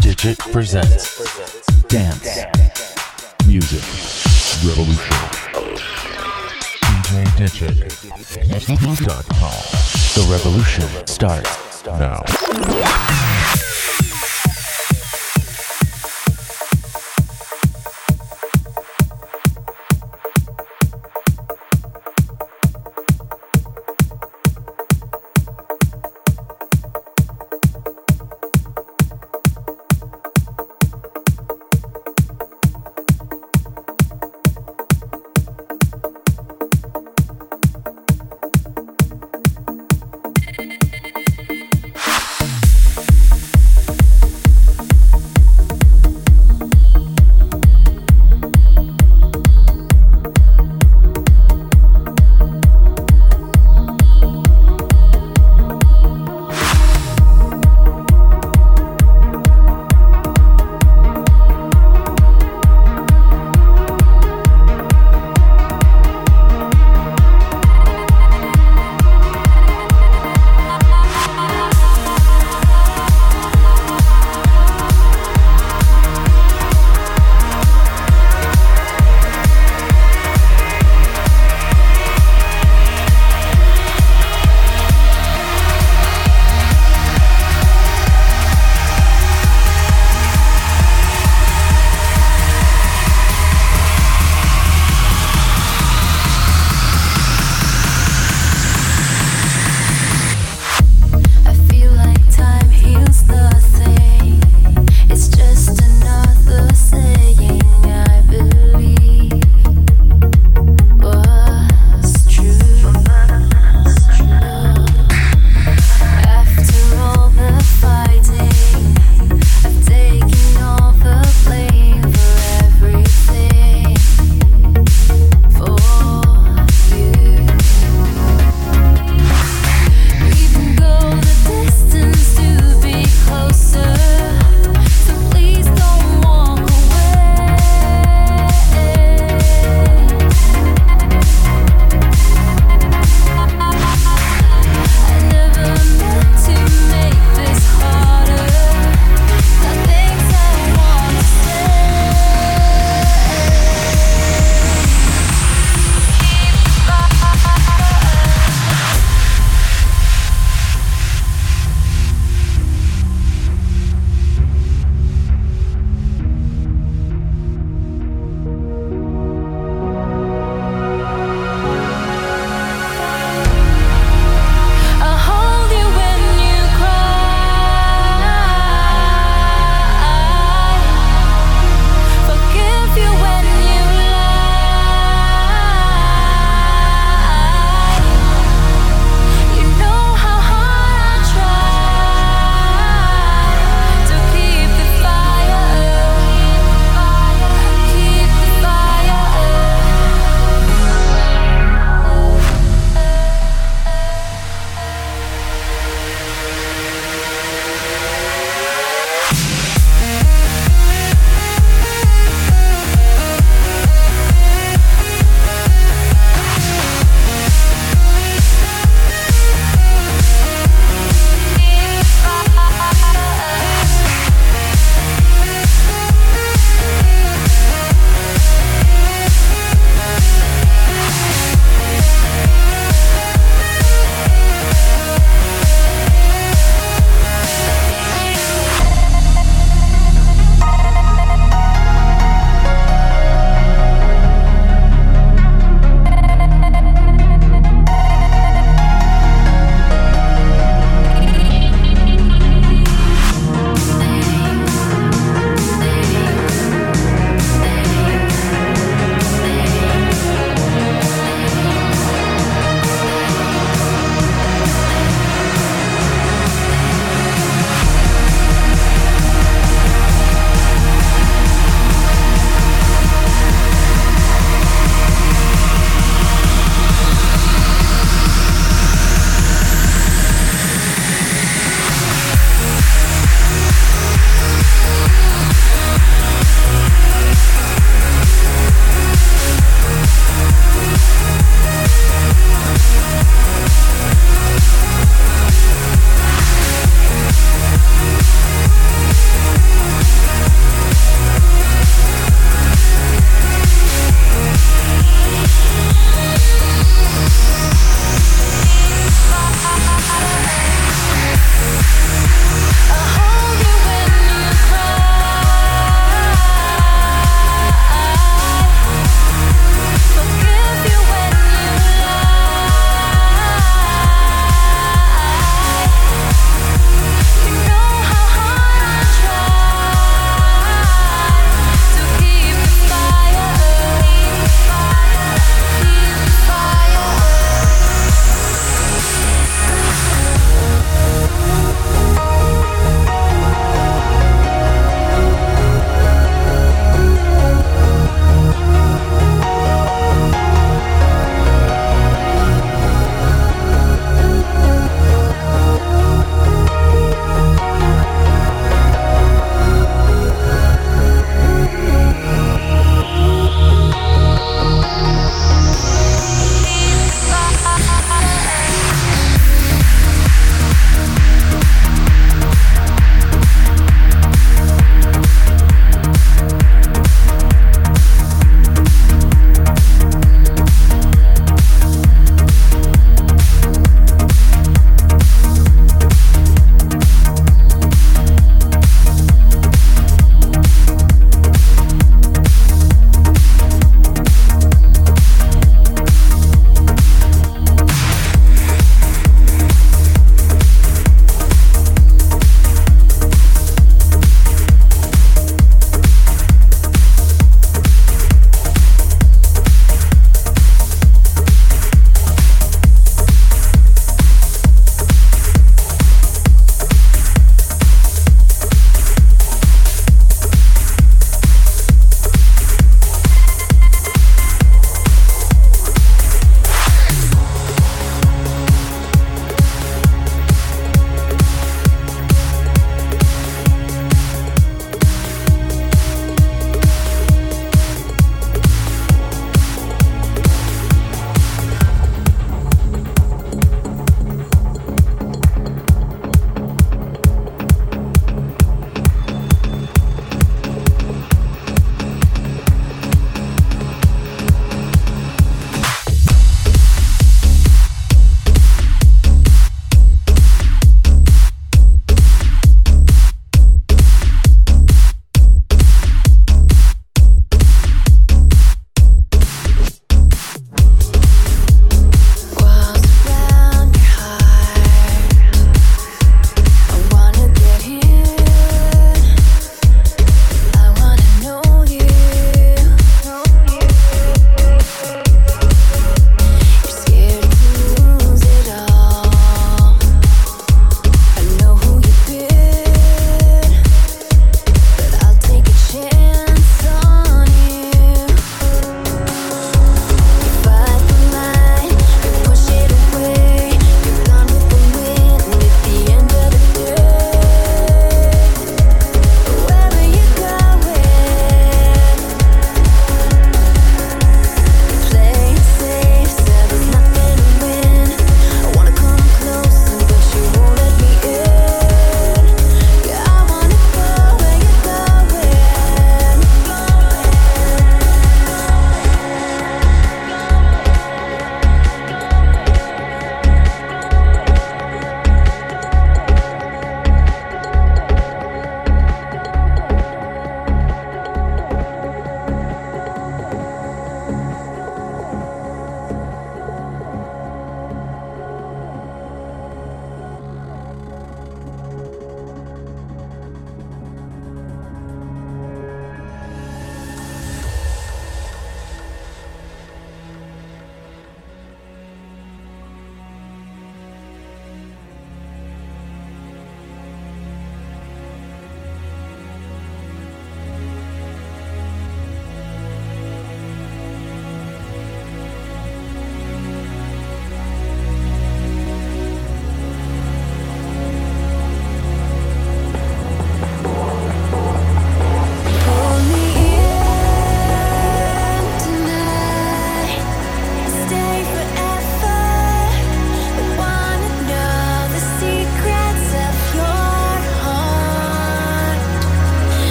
Digit presents Dance Music Revolution. DJDigit.com. The revolution starts now.